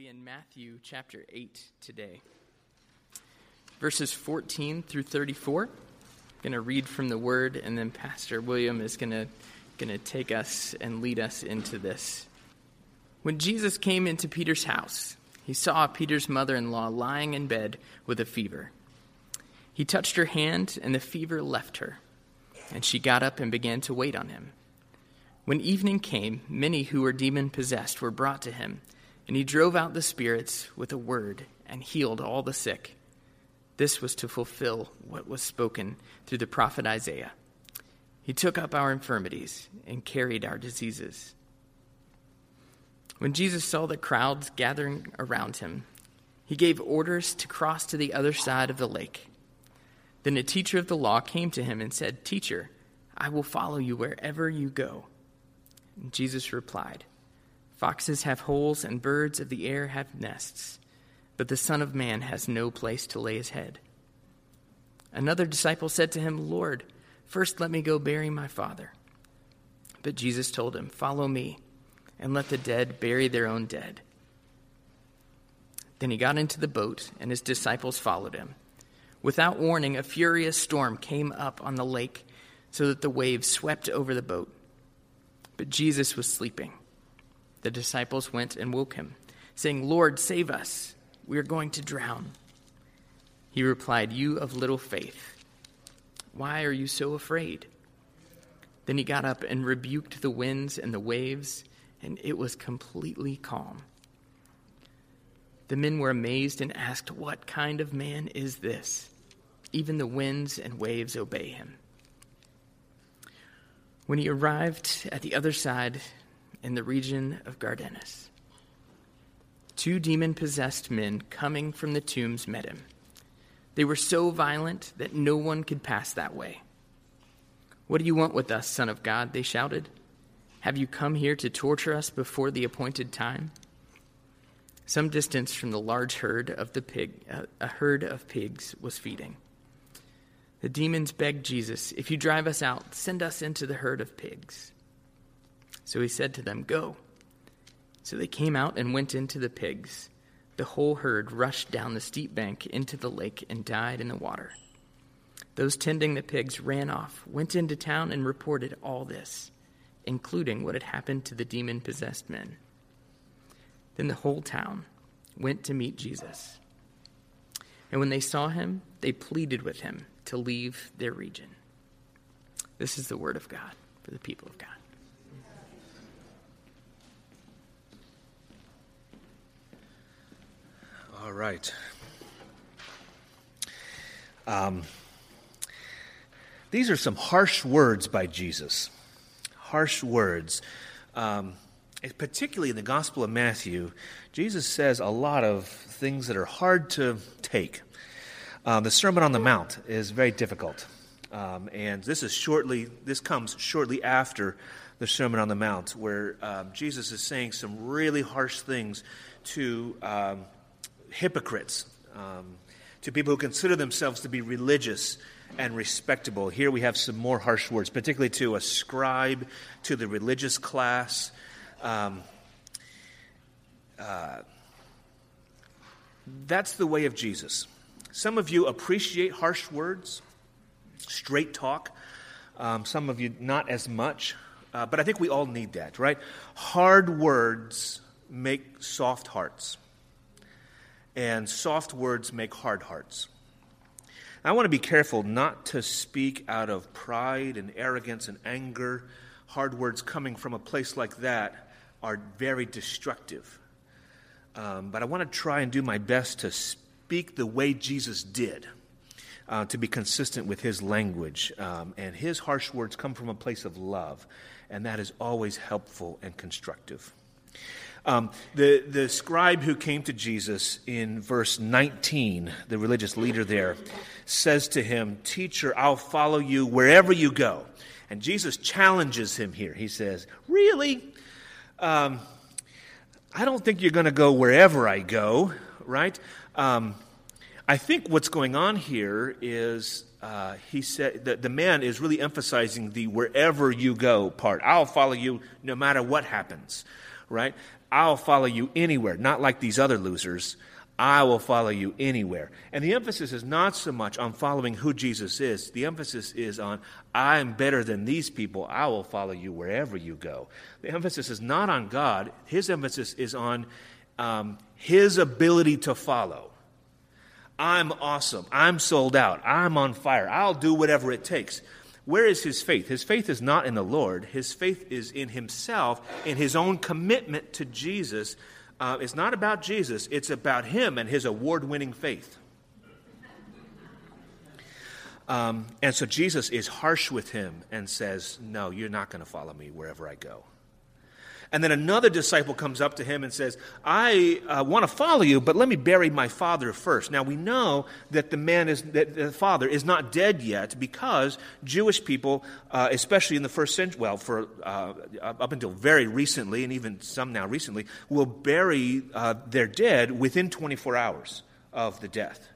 be in Matthew chapter 8 today. Verses 14 through 34. I'm going to read from the word, and then Pastor William is going to, going to take us and lead us into this. When Jesus came into Peter's house, he saw Peter's mother in law lying in bed with a fever. He touched her hand, and the fever left her, and she got up and began to wait on him. When evening came, many who were demon possessed were brought to him and he drove out the spirits with a word and healed all the sick. This was to fulfill what was spoken through the prophet Isaiah. He took up our infirmities and carried our diseases. When Jesus saw the crowds gathering around him, he gave orders to cross to the other side of the lake. Then a teacher of the law came to him and said, Teacher, I will follow you wherever you go. And Jesus replied, Foxes have holes, and birds of the air have nests, but the Son of Man has no place to lay his head. Another disciple said to him, Lord, first let me go bury my father. But Jesus told him, Follow me, and let the dead bury their own dead. Then he got into the boat, and his disciples followed him. Without warning, a furious storm came up on the lake, so that the waves swept over the boat. But Jesus was sleeping. The disciples went and woke him, saying, Lord, save us. We are going to drown. He replied, You of little faith, why are you so afraid? Then he got up and rebuked the winds and the waves, and it was completely calm. The men were amazed and asked, What kind of man is this? Even the winds and waves obey him. When he arrived at the other side, in the region of Gadarenes. Two demon possessed men coming from the tombs met him. They were so violent that no one could pass that way. What do you want with us, Son of God? They shouted. Have you come here to torture us before the appointed time? Some distance from the large herd of the pig, uh, a herd of pigs was feeding. The demons begged Jesus, If you drive us out, send us into the herd of pigs. So he said to them, Go. So they came out and went into the pigs. The whole herd rushed down the steep bank into the lake and died in the water. Those tending the pigs ran off, went into town, and reported all this, including what had happened to the demon possessed men. Then the whole town went to meet Jesus. And when they saw him, they pleaded with him to leave their region. This is the word of God for the people of God. All right. Um, these are some harsh words by Jesus. Harsh words. Um, particularly in the Gospel of Matthew, Jesus says a lot of things that are hard to take. Um, the Sermon on the Mount is very difficult. Um, and this is shortly, this comes shortly after the Sermon on the Mount, where um, Jesus is saying some really harsh things to um, hypocrites, um, to people who consider themselves to be religious and respectable. Here we have some more harsh words, particularly to a scribe, to the religious class. Um, uh, that's the way of Jesus. Some of you appreciate harsh words, straight talk. Um, some of you not as much. Uh, but I think we all need that, right? Hard words make soft hearts and soft words make hard hearts. I want to be careful not to speak out of pride and arrogance and anger. Hard words coming from a place like that are very destructive. Um, but I want to try and do my best to speak the way Jesus did, uh, to be consistent with his language. Um, and his harsh words come from a place of love, and that is always helpful and constructive. Um, the, the scribe who came to Jesus in verse 19, the religious leader there, says to him, Teacher, I'll follow you wherever you go. And Jesus challenges him here. He says, Really? Um, I don't think you're going to go wherever I go, right? Um, I think what's going on here is uh, he said that the man is really emphasizing the wherever you go part. I'll follow you no matter what happens, right? I'll follow you anywhere, not like these other losers. I will follow you anywhere. And the emphasis is not so much on following who Jesus is. The emphasis is on, I'm better than these people. I will follow you wherever you go. The emphasis is not on God. His emphasis is on um, his ability to follow. I'm awesome. I'm sold out. I'm on fire. I'll do whatever it takes. Where is his faith? His faith is not in the Lord. His faith is in himself, in his own commitment to Jesus uh, it's not about Jesus, it's about him and his award winning faith. Um, and so Jesus is harsh with him and says, No, you're not going to follow me wherever I go. And then another disciple comes up to him and says, I uh, want to follow you, but let me bury my father first. Now we know that the man is, that the father is not dead yet because Jewish people, uh, especially in the first century, well, for uh, up until very recently, and even some now recently, will bury uh, their dead within 24 hours of the death.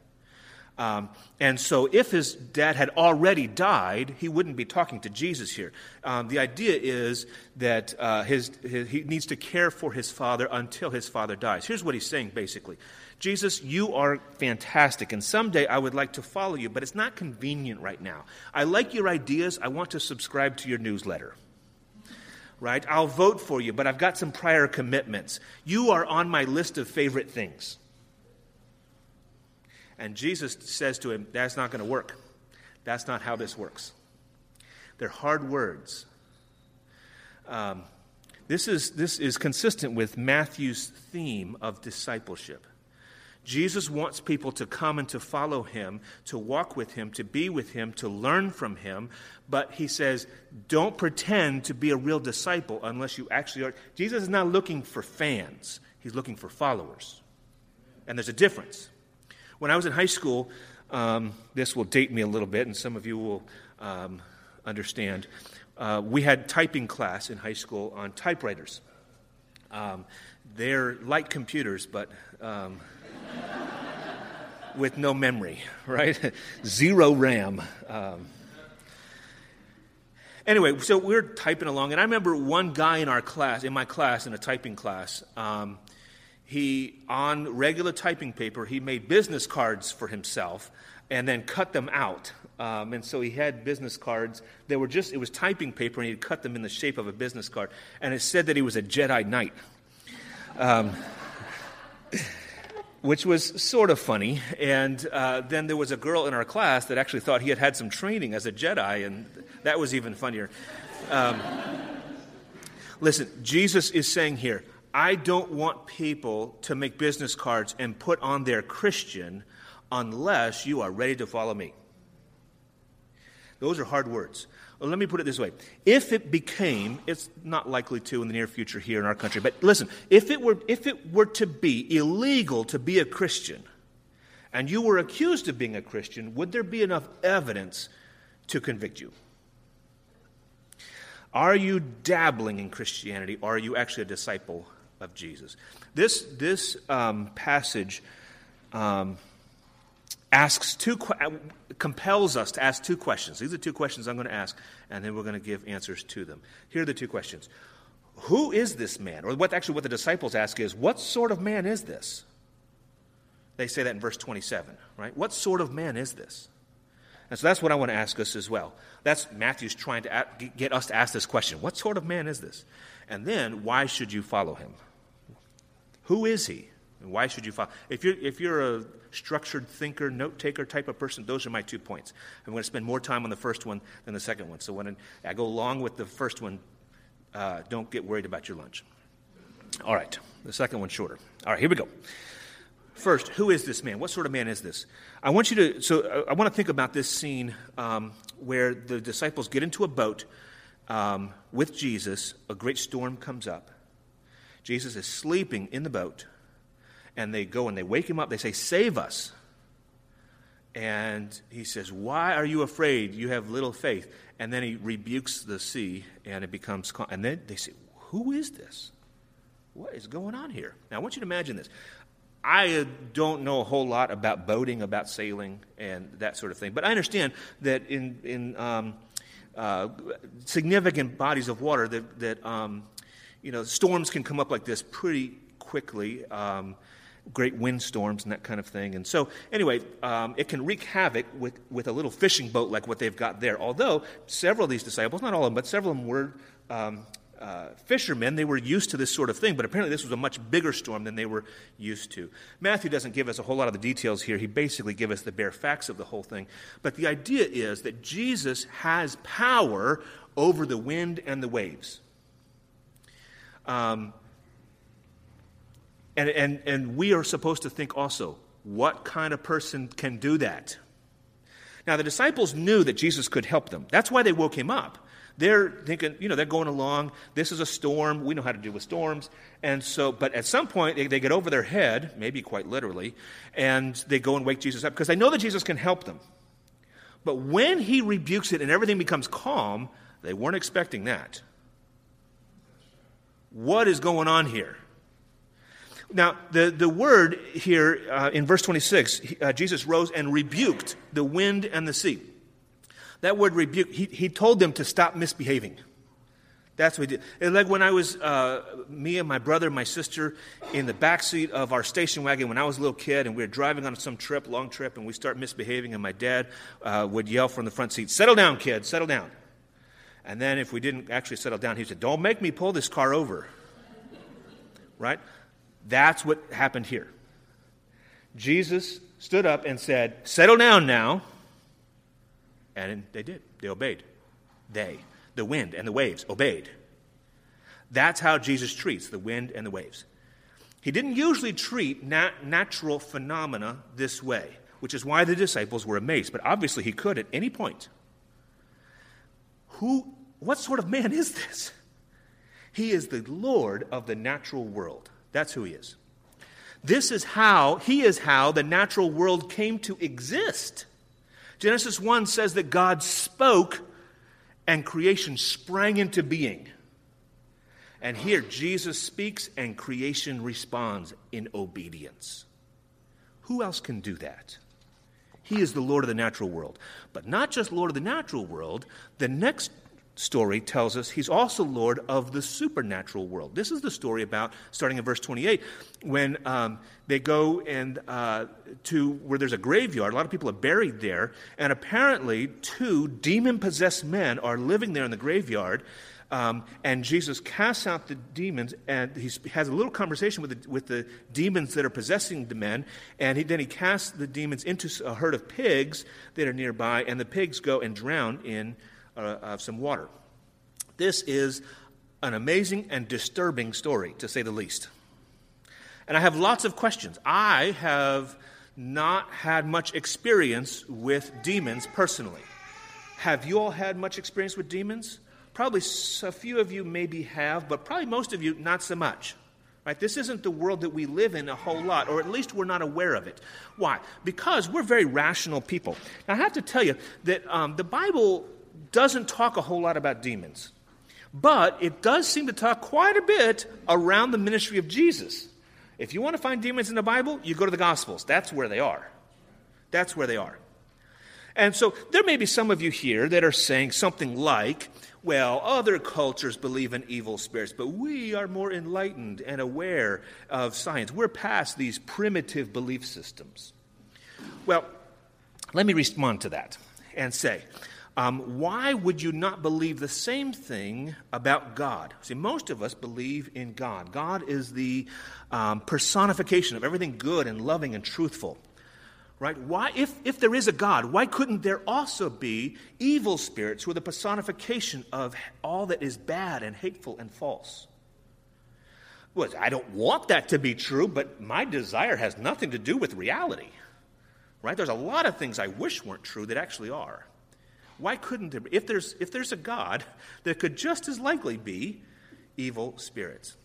Um, and so, if his dad had already died, he wouldn't be talking to Jesus here. Um, the idea is that uh, his, his, he needs to care for his father until his father dies. Here's what he's saying basically Jesus, you are fantastic, and someday I would like to follow you, but it's not convenient right now. I like your ideas. I want to subscribe to your newsletter. Right? I'll vote for you, but I've got some prior commitments. You are on my list of favorite things. And Jesus says to him, That's not going to work. That's not how this works. They're hard words. Um, this, is, this is consistent with Matthew's theme of discipleship. Jesus wants people to come and to follow him, to walk with him, to be with him, to learn from him. But he says, don't pretend to be a real disciple unless you actually are. Jesus is not looking for fans, he's looking for followers. And there's a difference. When I was in high school, um, this will date me a little bit, and some of you will um, understand. Uh, we had typing class in high school on typewriters. Um, they're like computers, but um, with no memory, right? Zero RAM. Um, anyway, so we're typing along, and I remember one guy in our class, in my class, in a typing class, um, he, on regular typing paper, he made business cards for himself and then cut them out. Um, and so he had business cards. They were just, it was typing paper, and he'd cut them in the shape of a business card. And it said that he was a Jedi Knight. Um, which was sort of funny. And uh, then there was a girl in our class that actually thought he had had some training as a Jedi, and that was even funnier. Um, listen, Jesus is saying here, I don't want people to make business cards and put on their Christian unless you are ready to follow me. Those are hard words. Well, let me put it this way. If it became, it's not likely to in the near future here in our country, but listen, if it were, if it were to be illegal to be a Christian and you were accused of being a Christian, would there be enough evidence to convict you? Are you dabbling in Christianity or are you actually a disciple of Jesus. This, this um, passage um, asks two, compels us to ask two questions. These are two questions I'm going to ask, and then we're going to give answers to them. Here are the two questions Who is this man? Or what actually what the disciples ask is, What sort of man is this? They say that in verse 27, right? What sort of man is this? And so that's what I want to ask us as well. That's Matthew's trying to get us to ask this question What sort of man is this? And then, why should you follow him? Who is he? And why should you follow? If you're, if you're a structured thinker, note taker type of person, those are my two points. I'm going to spend more time on the first one than the second one. So when I go along with the first one, uh, don't get worried about your lunch. All right, the second one's shorter. All right, here we go. First, who is this man? What sort of man is this? I want you to, so uh, I want to think about this scene um, where the disciples get into a boat um, with Jesus. A great storm comes up. Jesus is sleeping in the boat, and they go and they wake him up. They say, Save us. And he says, Why are you afraid? You have little faith. And then he rebukes the sea, and it becomes calm. And then they say, Who is this? What is going on here? Now, I want you to imagine this. I don't know a whole lot about boating, about sailing, and that sort of thing. But I understand that in, in um, uh, significant bodies of water, that, that um, you know, storms can come up like this pretty quickly. Um, great windstorms and that kind of thing. And so, anyway, um, it can wreak havoc with, with a little fishing boat like what they've got there. Although several of these disciples, not all of them, but several of them were um, uh, fishermen. They were used to this sort of thing, but apparently this was a much bigger storm than they were used to. Matthew doesn't give us a whole lot of the details here. He basically gives us the bare facts of the whole thing. But the idea is that Jesus has power over the wind and the waves. Um, and, and, and we are supposed to think also, what kind of person can do that? Now, the disciples knew that Jesus could help them. That's why they woke him up. They're thinking, you know, they're going along. This is a storm. We know how to deal with storms. And so, but at some point, they, they get over their head, maybe quite literally, and they go and wake Jesus up because they know that Jesus can help them. But when he rebukes it and everything becomes calm, they weren't expecting that. What is going on here? Now, the, the word here uh, in verse 26, uh, Jesus rose and rebuked the wind and the sea. That word rebuke, he, he told them to stop misbehaving. That's what he did. Like when I was, uh, me and my brother my sister in the back seat of our station wagon when I was a little kid, and we were driving on some trip, long trip, and we start misbehaving, and my dad uh, would yell from the front seat, Settle down, kid, settle down. And then if we didn't actually settle down, he said, Don't make me pull this car over. right? That's what happened here. Jesus stood up and said, Settle down now. And they did. They obeyed. They, the wind and the waves, obeyed. That's how Jesus treats the wind and the waves. He didn't usually treat nat- natural phenomena this way, which is why the disciples were amazed. But obviously, he could at any point. Who, what sort of man is this? He is the Lord of the natural world. That's who he is. This is how, he is how the natural world came to exist. Genesis 1 says that God spoke and creation sprang into being. And here Jesus speaks and creation responds in obedience. Who else can do that? He is the Lord of the natural world. But not just Lord of the natural world, the next story tells us he's also Lord of the supernatural world. This is the story about, starting in verse 28, when um, they go and uh, to where there's a graveyard. A lot of people are buried there, and apparently two demon possessed men are living there in the graveyard. Um, and Jesus casts out the demons, and he has a little conversation with the, with the demons that are possessing the men. And he, then he casts the demons into a herd of pigs that are nearby, and the pigs go and drown in uh, of some water. This is an amazing and disturbing story, to say the least. And I have lots of questions. I have not had much experience with demons personally. Have you all had much experience with demons? Probably a few of you maybe have, but probably most of you not so much. Right? This isn't the world that we live in a whole lot, or at least we're not aware of it. Why? Because we're very rational people. Now, I have to tell you that um, the Bible doesn't talk a whole lot about demons, but it does seem to talk quite a bit around the ministry of Jesus. If you want to find demons in the Bible, you go to the Gospels. That's where they are. That's where they are. And so there may be some of you here that are saying something like, well, other cultures believe in evil spirits, but we are more enlightened and aware of science. We're past these primitive belief systems. Well, let me respond to that and say, um, why would you not believe the same thing about God? See, most of us believe in God. God is the um, personification of everything good and loving and truthful. Right? Why, if, if there is a God, why couldn't there also be evil spirits who are the personification of all that is bad and hateful and false? Well, I don't want that to be true, but my desire has nothing to do with reality. Right? There's a lot of things I wish weren't true that actually are. Why couldn't there be? If there's, if there's a God, there could just as likely be evil spirits.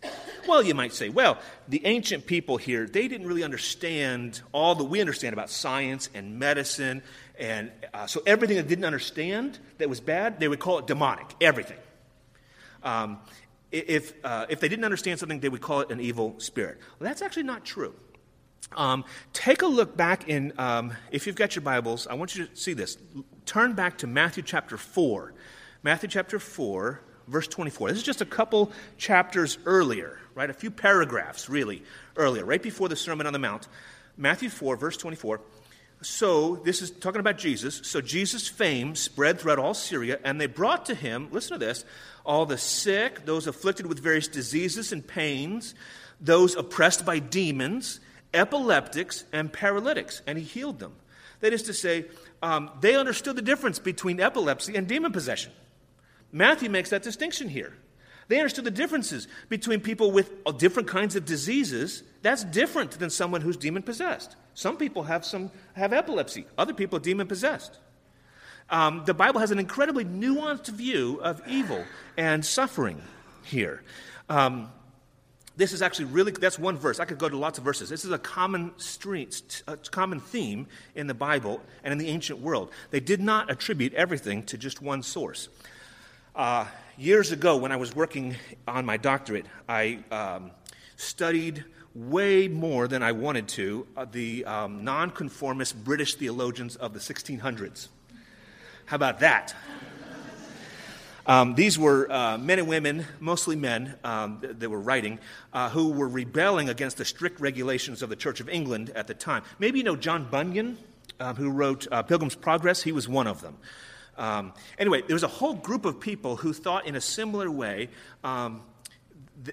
Well, you might say, well, the ancient people here, they didn't really understand all that we understand about science and medicine. And uh, so everything that didn't understand that was bad, they would call it demonic, everything. Um, if, uh, if they didn't understand something, they would call it an evil spirit. Well, that's actually not true. Um, take a look back in, um, if you've got your Bibles, I want you to see this. Turn back to Matthew chapter 4. Matthew chapter 4, verse 24. This is just a couple chapters earlier, right? A few paragraphs, really, earlier, right before the Sermon on the Mount. Matthew 4, verse 24. So, this is talking about Jesus. So, Jesus' fame spread throughout all Syria, and they brought to him, listen to this, all the sick, those afflicted with various diseases and pains, those oppressed by demons, epileptics, and paralytics, and he healed them. That is to say, um, they understood the difference between epilepsy and demon possession. Matthew makes that distinction here. They understood the differences between people with different kinds of diseases. That's different than someone who's demon possessed. Some people have, some, have epilepsy, other people are demon possessed. Um, the Bible has an incredibly nuanced view of evil and suffering here. Um, this is actually really that's one verse. I could go to lots of verses. This is a common street, a common theme in the bible and in the ancient world. They did not attribute everything to just one source. Uh, years ago when i was working on my doctorate i um, studied way more than i wanted to uh, the um, nonconformist british theologians of the 1600s how about that um, these were uh, men and women, mostly men, um, that were writing, uh, who were rebelling against the strict regulations of the Church of England at the time. Maybe you know John Bunyan, uh, who wrote uh, Pilgrim's Progress. He was one of them. Um, anyway, there was a whole group of people who thought in a similar way um,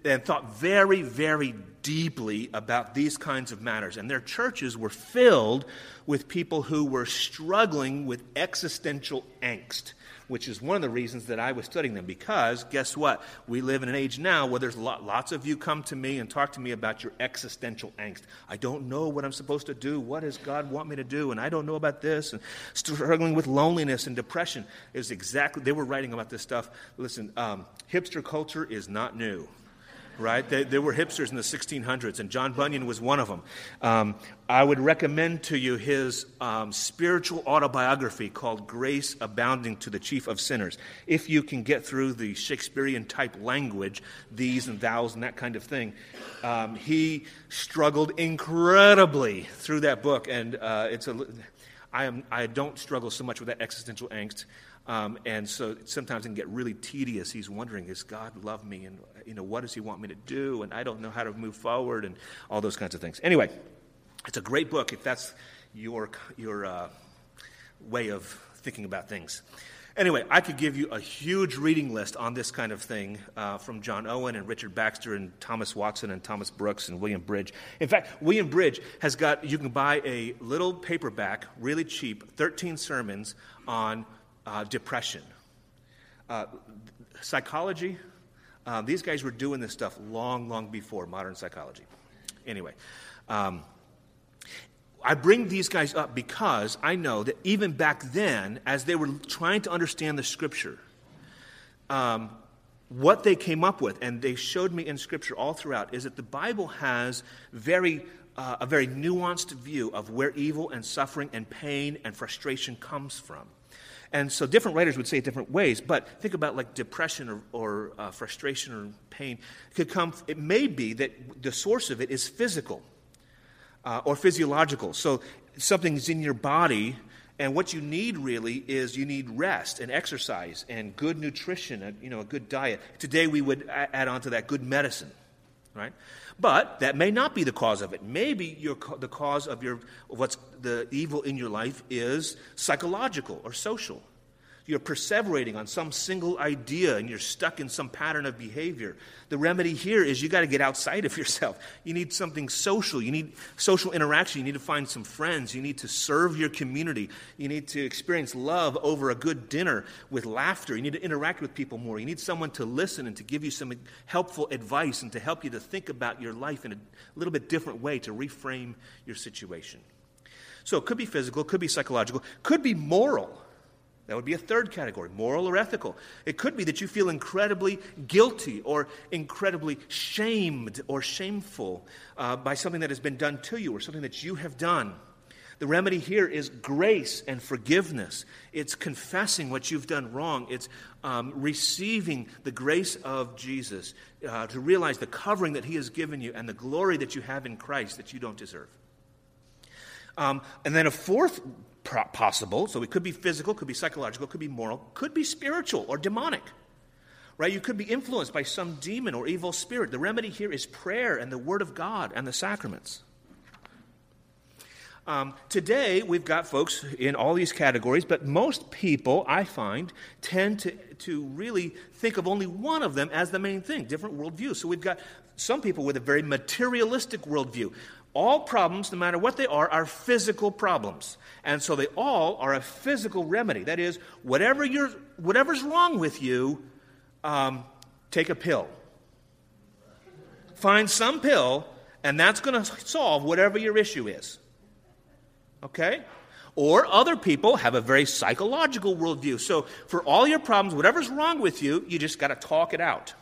and thought very, very deeply about these kinds of matters. And their churches were filled with people who were struggling with existential angst which is one of the reasons that I was studying them. Because guess what? We live in an age now where there's lot, lots of you come to me and talk to me about your existential angst. I don't know what I'm supposed to do. What does God want me to do? And I don't know about this. And struggling with loneliness and depression is exactly, they were writing about this stuff. Listen, um, hipster culture is not new right? There were hipsters in the 1600s, and John Bunyan was one of them. Um, I would recommend to you his um, spiritual autobiography called Grace Abounding to the Chief of Sinners. If you can get through the Shakespearean type language, these and thous and that kind of thing, um, he struggled incredibly through that book, and uh, it's a. I, am, I don't struggle so much with that existential angst. Um, and so sometimes it can get really tedious. He's wondering, does God love me? And, you know, what does he want me to do? And I don't know how to move forward and all those kinds of things. Anyway, it's a great book if that's your, your uh, way of thinking about things. Anyway, I could give you a huge reading list on this kind of thing uh, from John Owen and Richard Baxter and Thomas Watson and Thomas Brooks and William Bridge. In fact, William Bridge has got, you can buy a little paperback, really cheap, 13 sermons on uh, depression. Uh, psychology, uh, these guys were doing this stuff long, long before modern psychology. Anyway, um, I bring these guys up because I know that even back then, as they were trying to understand the scripture, um, what they came up with, and they showed me in scripture all throughout, is that the Bible has very uh, a very nuanced view of where evil and suffering and pain and frustration comes from. And so different writers would say it different ways, but think about like depression or, or uh, frustration or pain. Could come, it may be that the source of it is physical uh, or physiological. So something's in your body, and what you need really is you need rest and exercise and good nutrition, and, you know, a good diet. Today we would add on to that good medicine, right? But that may not be the cause of it. Maybe your, the cause of your, what's the evil in your life is psychological or social you're perseverating on some single idea and you're stuck in some pattern of behavior. The remedy here is you got to get outside of yourself. You need something social. You need social interaction. You need to find some friends. You need to serve your community. You need to experience love over a good dinner with laughter. You need to interact with people more. You need someone to listen and to give you some helpful advice and to help you to think about your life in a little bit different way to reframe your situation. So it could be physical, could be psychological, could be moral. That would be a third category, moral or ethical. It could be that you feel incredibly guilty or incredibly shamed or shameful uh, by something that has been done to you or something that you have done. The remedy here is grace and forgiveness. It's confessing what you've done wrong. It's um, receiving the grace of Jesus uh, to realize the covering that He has given you and the glory that you have in Christ that you don't deserve. Um, and then a fourth possible. So it could be physical, could be psychological, could be moral, could be spiritual or demonic. Right? You could be influenced by some demon or evil spirit. The remedy here is prayer and the Word of God and the sacraments. Um, today, we've got folks in all these categories, but most people, I find, tend to, to really think of only one of them as the main thing, different worldviews. So we've got some people with a very materialistic worldview. All problems, no matter what they are, are physical problems. And so they all are a physical remedy. That is, whatever you're, whatever's wrong with you, um, take a pill. Find some pill, and that's going to solve whatever your issue is. Okay? Or other people have a very psychological worldview. So for all your problems, whatever's wrong with you, you just got to talk it out.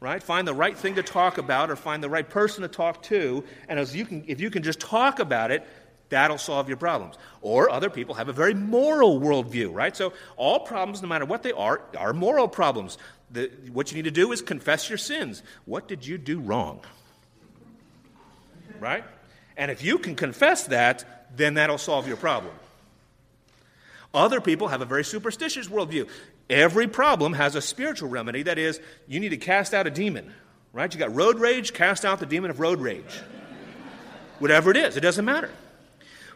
Right? Find the right thing to talk about or find the right person to talk to. And as you can, if you can just talk about it, that'll solve your problems. Or other people have a very moral worldview, right? So all problems, no matter what they are, are moral problems. The, what you need to do is confess your sins. What did you do wrong? Right? And if you can confess that, then that'll solve your problem. Other people have a very superstitious worldview. Every problem has a spiritual remedy. That is, you need to cast out a demon, right? You got road rage, cast out the demon of road rage. Whatever it is, it doesn't matter.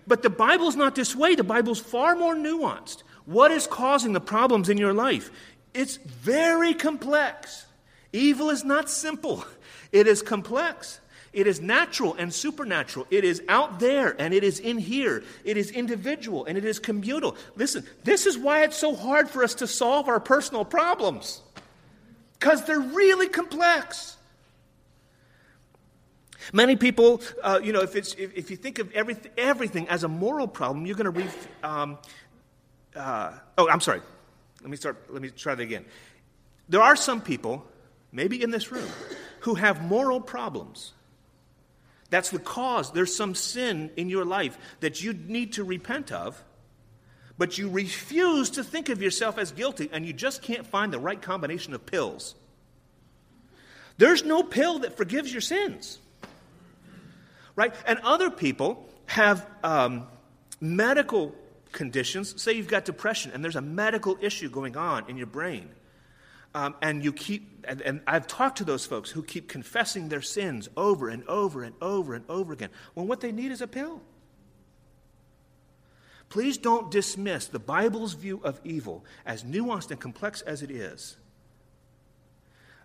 But the Bible's not this way. The Bible's far more nuanced. What is causing the problems in your life? It's very complex. Evil is not simple, it is complex. It is natural and supernatural. It is out there and it is in here. It is individual and it is communal. Listen, this is why it's so hard for us to solve our personal problems because they're really complex. Many people, uh, you know, if, it's, if, if, you think of everything, everything as a moral problem, you're going to read. Um, uh, oh, I'm sorry. Let me start. Let me try that again. There are some people, maybe in this room, who have moral problems that's the cause. There's some sin in your life that you need to repent of, but you refuse to think of yourself as guilty, and you just can't find the right combination of pills. There's no pill that forgives your sins. Right? And other people have um, medical conditions. Say you've got depression, and there's a medical issue going on in your brain um, and you keep, and, and, I've talked to those folks who keep confessing their sins over and over and over and over again when what they need is a pill. Please don't dismiss the Bible's view of evil, as nuanced and complex as it is.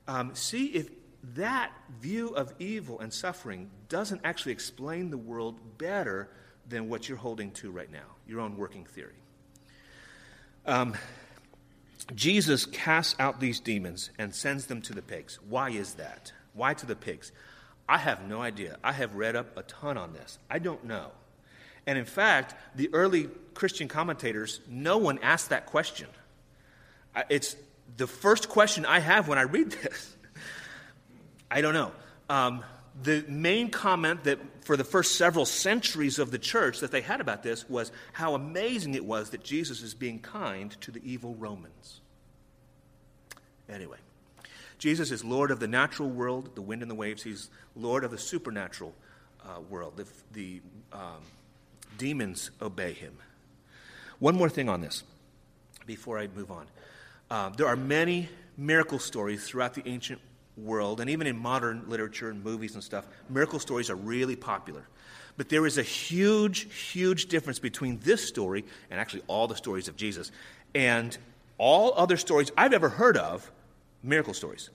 Um, see if that view of evil and suffering doesn't actually explain the world better than what you're holding to right now, your own working theory. Um, Jesus casts out these demons and sends them to the pigs. Why is that? Why to the pigs? I have no idea. I have read up a ton on this. I don't know. And in fact, the early Christian commentators, no one asked that question. It's the first question I have when I read this. I don't know. Um, the main comment that for the first several centuries of the church that they had about this was how amazing it was that Jesus is being kind to the evil Romans. Anyway, Jesus is Lord of the natural world, the wind and the waves. He's Lord of the supernatural uh, world. The, um, demons obey him. One more thing on this before I move on. Uh, there are many miracle stories throughout the ancient world, and even in modern literature and movies and stuff, miracle stories are really popular. But there is a huge, huge difference between this story and actually all the stories of Jesus and all other stories I've ever heard of miracle stories.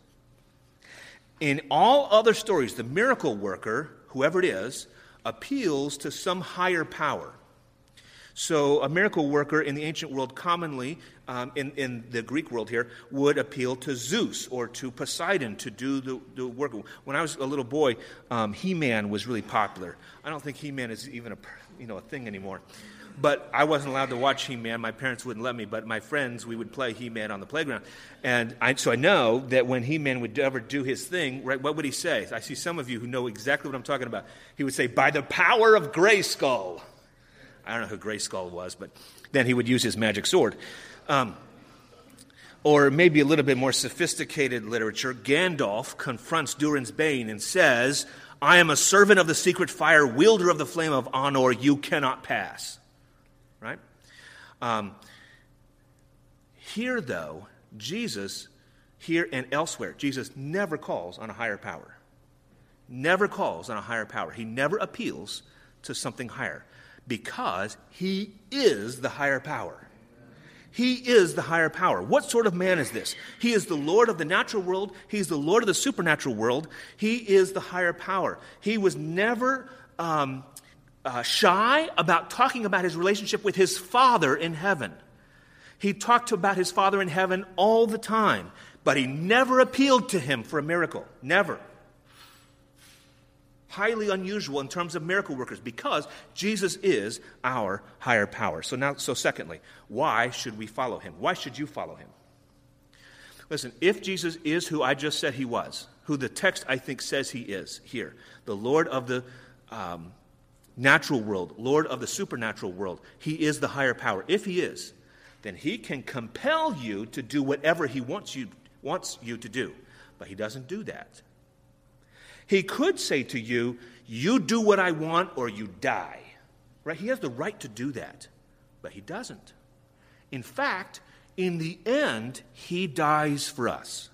In all other stories, the miracle worker, whoever it is, appeals to some higher power. So, a miracle worker in the ancient world, commonly um, in, in the Greek world here, would appeal to Zeus or to Poseidon to do the, the work. When I was a little boy, um, He Man was really popular. I don't think He Man is even a, you know, a thing anymore. But I wasn't allowed to watch He Man. My parents wouldn't let me. But my friends, we would play He Man on the playground. And I, so I know that when He Man would ever do his thing, right, what would he say? I see some of you who know exactly what I'm talking about. He would say, By the power of Grayskull. I don't know who Grayskull was, but then he would use his magic sword. Um, or maybe a little bit more sophisticated literature, Gandalf confronts Durin's Bane and says, I am a servant of the secret fire, wielder of the flame of honor, you cannot pass. Right? Um, here, though, Jesus, here and elsewhere, Jesus never calls on a higher power. Never calls on a higher power. He never appeals to something higher because he is the higher power. He is the higher power. What sort of man is this? He is the Lord of the natural world. He's the Lord of the supernatural world. He is the higher power. He was never um, uh, shy about talking about his relationship with his Father in heaven. He talked about his Father in heaven all the time, but he never appealed to him for a miracle. Never highly unusual in terms of miracle workers because Jesus is our higher power. So now so secondly, why should we follow him? Why should you follow him? Listen, if Jesus is who I just said he was, who the text I think says he is here, the Lord of the um, natural world, Lord of the supernatural world, he is the higher power. If he is, then he can compel you to do whatever he wants you, wants you to do. But he doesn't do that. He could say to you, You do what I want or you die. Right? He has the right to do that, but he doesn't. In fact, in the end, he dies for us.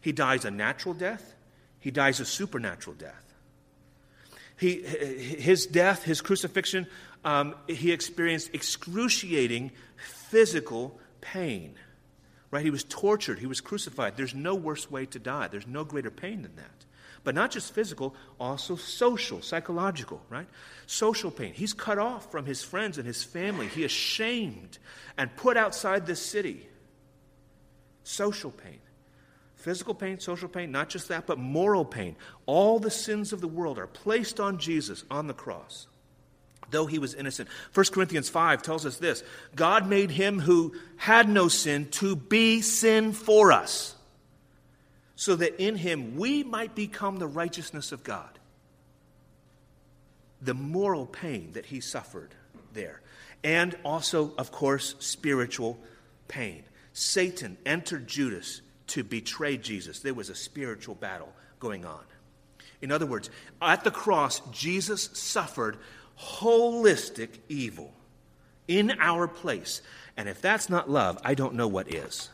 He dies a natural death, he dies a supernatural death. He, his death, his crucifixion, um, he experienced excruciating physical pain. Right? He was tortured, he was crucified. There's no worse way to die. There's no greater pain than that. But not just physical, also social, psychological, right? Social pain. He's cut off from his friends and his family. He is shamed and put outside the city. Social pain. Physical pain, social pain, not just that, but moral pain. All the sins of the world are placed on Jesus on the cross though he was innocent. 1 Corinthians 5 tells us this God made him who had no sin to be sin for us, so that in him we might become the righteousness of God. The moral pain that he suffered there, and also, of course, spiritual pain. Satan entered Judas to betray Jesus. There was a spiritual battle going on. In other words, at the cross, Jesus suffered holistic evil in our place. And if that's not love, I don't know what is.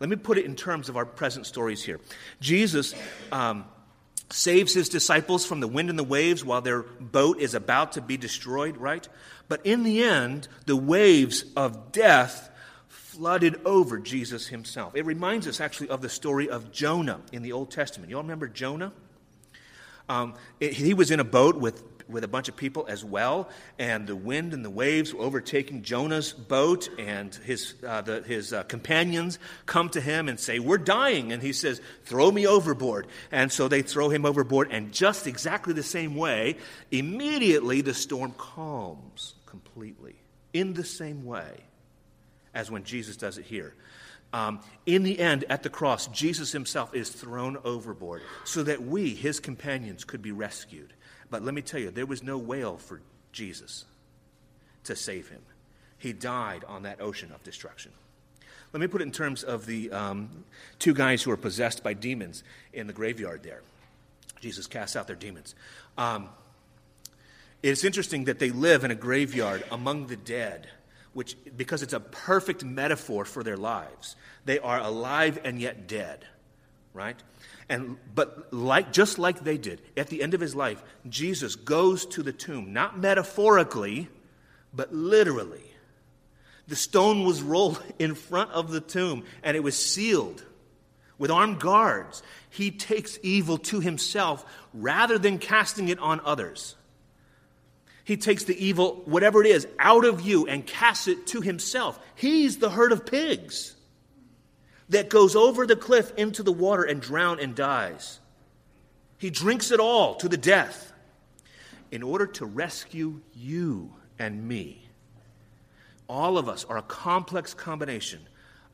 Let me put it in terms of our present stories here. Jesus um, saves his disciples from the wind and the waves while their boat is about to be destroyed, right? But in the end, the waves of death flooded over Jesus himself. It reminds us actually of the story of Jonah in the Old Testament. You all remember Jonah? Um, it, he was in a boat with with a bunch of people as well, and the wind and the waves were overtaking Jonah's boat, and his, uh, the, his uh, companions come to him and say, We're dying. And he says, Throw me overboard. And so they throw him overboard, and just exactly the same way, immediately the storm calms completely, in the same way as when Jesus does it here. Um, in the end, at the cross, Jesus himself is thrown overboard so that we, his companions, could be rescued. But let me tell you, there was no whale for Jesus to save him. He died on that ocean of destruction. Let me put it in terms of the um, two guys who were possessed by demons in the graveyard there. Jesus casts out their demons. Um, it's interesting that they live in a graveyard among the dead, which, because it's a perfect metaphor for their lives. They are alive and yet dead, right? And, but like, just like they did, at the end of his life, Jesus goes to the tomb, not metaphorically, but literally. The stone was rolled in front of the tomb, and it was sealed with armed guards. He takes evil to himself rather than casting it on others. He takes the evil, whatever it is, out of you and casts it to himself. He's the herd of pigs that goes over the cliff into the water and drown and dies. He drinks it all to the death in order to rescue you and me. All of us are a complex combination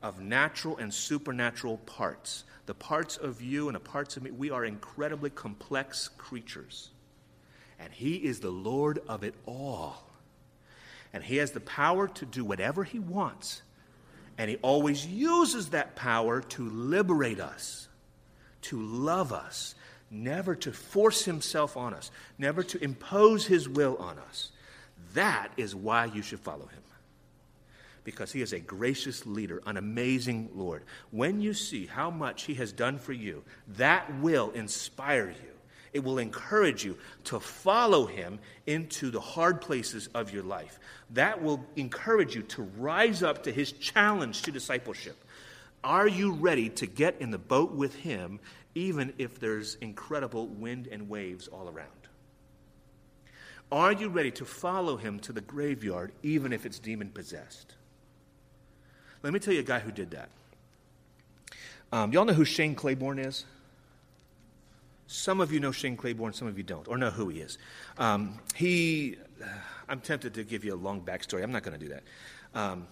of natural and supernatural parts. The parts of you and the parts of me, we are incredibly complex creatures. And He is the Lord of it all. And He has the power to do whatever He wants and he always uses that power to liberate us, to love us, never to force himself on us, never to impose his will on us. That is why you should follow him. because he is a gracious leader, an amazing Lord. When you see how much he has done for you, that will inspire you. It will encourage you to follow him into the hard places of your life. That will encourage you to rise up to his challenge to discipleship. Are you ready to get in the boat with him, even if there's incredible wind and waves all around? Are you ready to follow him to the graveyard, even if it's demon possessed? Let me tell you a guy who did that. Um, y'all know who Shane Claiborne is? Some of you know Shane Claiborne, some of you don't, or know who he is. Um, he, I'm tempted to give you a long backstory. I'm not going to do that. Um,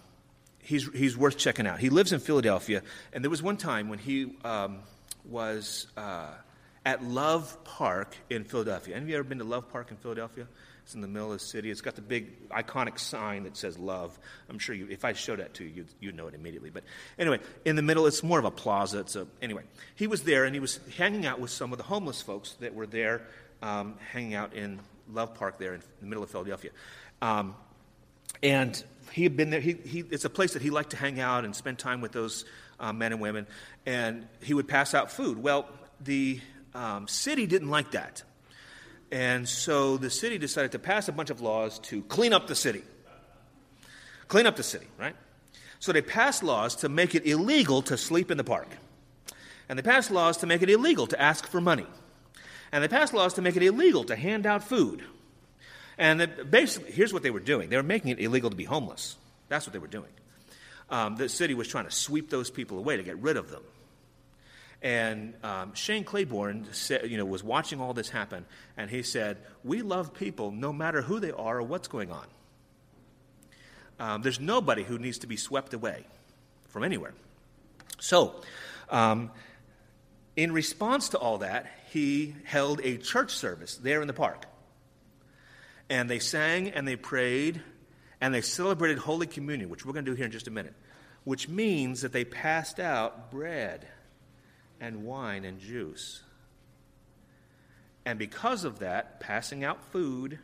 he's, he's worth checking out. He lives in Philadelphia, and there was one time when he um, was uh, at Love Park in Philadelphia. Any of you ever been to Love Park in Philadelphia? It's in the middle of the city. It's got the big iconic sign that says love. I'm sure you, if I showed that to you, you'd, you'd know it immediately. But anyway, in the middle, it's more of a plaza. It's a, anyway, he was there and he was hanging out with some of the homeless folks that were there, um, hanging out in Love Park there in the middle of Philadelphia. Um, and he had been there. He, he, it's a place that he liked to hang out and spend time with those uh, men and women. And he would pass out food. Well, the um, city didn't like that. And so the city decided to pass a bunch of laws to clean up the city. Clean up the city, right? So they passed laws to make it illegal to sleep in the park. And they passed laws to make it illegal to ask for money. And they passed laws to make it illegal to hand out food. And basically, here's what they were doing they were making it illegal to be homeless. That's what they were doing. Um, the city was trying to sweep those people away to get rid of them. And um, Shane Claiborne said, you know, was watching all this happen, and he said, We love people no matter who they are or what's going on. Um, there's nobody who needs to be swept away from anywhere. So, um, in response to all that, he held a church service there in the park. And they sang and they prayed and they celebrated Holy Communion, which we're going to do here in just a minute, which means that they passed out bread and wine and juice. And because of that, passing out food,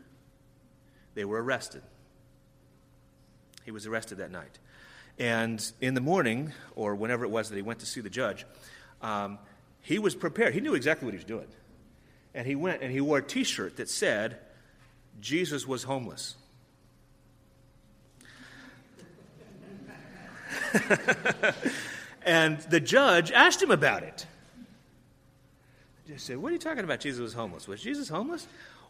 they were arrested. He was arrested that night. And in the morning, or whenever it was that he went to see the judge, um, he was prepared. He knew exactly what he was doing. And he went and he wore a t shirt that said, Jesus was homeless. And the judge asked him about it. He said, What are you talking about? Jesus was homeless. Was Jesus homeless?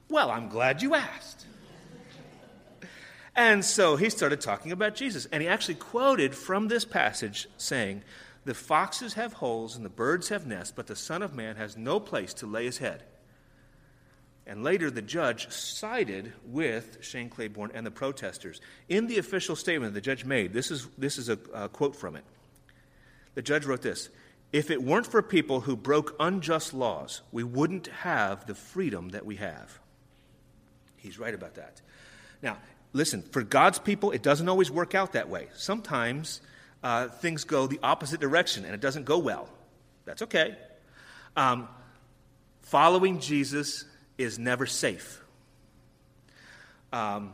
Well, I'm glad you asked. And so he started talking about Jesus. And he actually quoted from this passage saying, The foxes have holes and the birds have nests, but the Son of Man has no place to lay his head. And later, the judge sided with Shane Claiborne and the protesters. In the official statement the judge made, this is, this is a, a quote from it. The judge wrote this If it weren't for people who broke unjust laws, we wouldn't have the freedom that we have. He's right about that. Now, listen, for God's people, it doesn't always work out that way. Sometimes uh, things go the opposite direction and it doesn't go well. That's okay. Um, following Jesus is never safe. Um,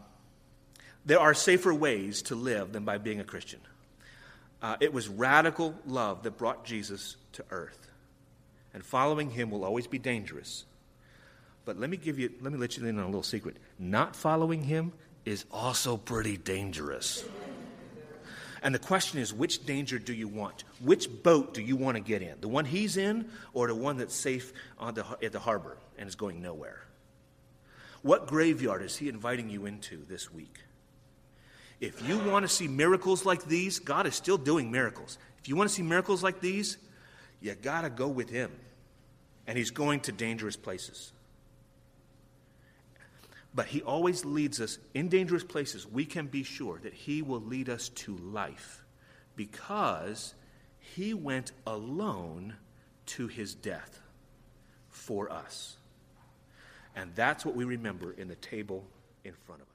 there are safer ways to live than by being a Christian. Uh, it was radical love that brought Jesus to earth. And following him will always be dangerous. But let me give you, let me let you in on a little secret. Not following him is also pretty dangerous. And the question is, which danger do you want? Which boat do you want to get in? The one he's in, or the one that's safe the, at the harbor and is going nowhere? What graveyard is he inviting you into this week? If you want to see miracles like these, God is still doing miracles. If you want to see miracles like these, you got to go with Him. And He's going to dangerous places. But He always leads us in dangerous places. We can be sure that He will lead us to life because He went alone to His death for us. And that's what we remember in the table in front of us.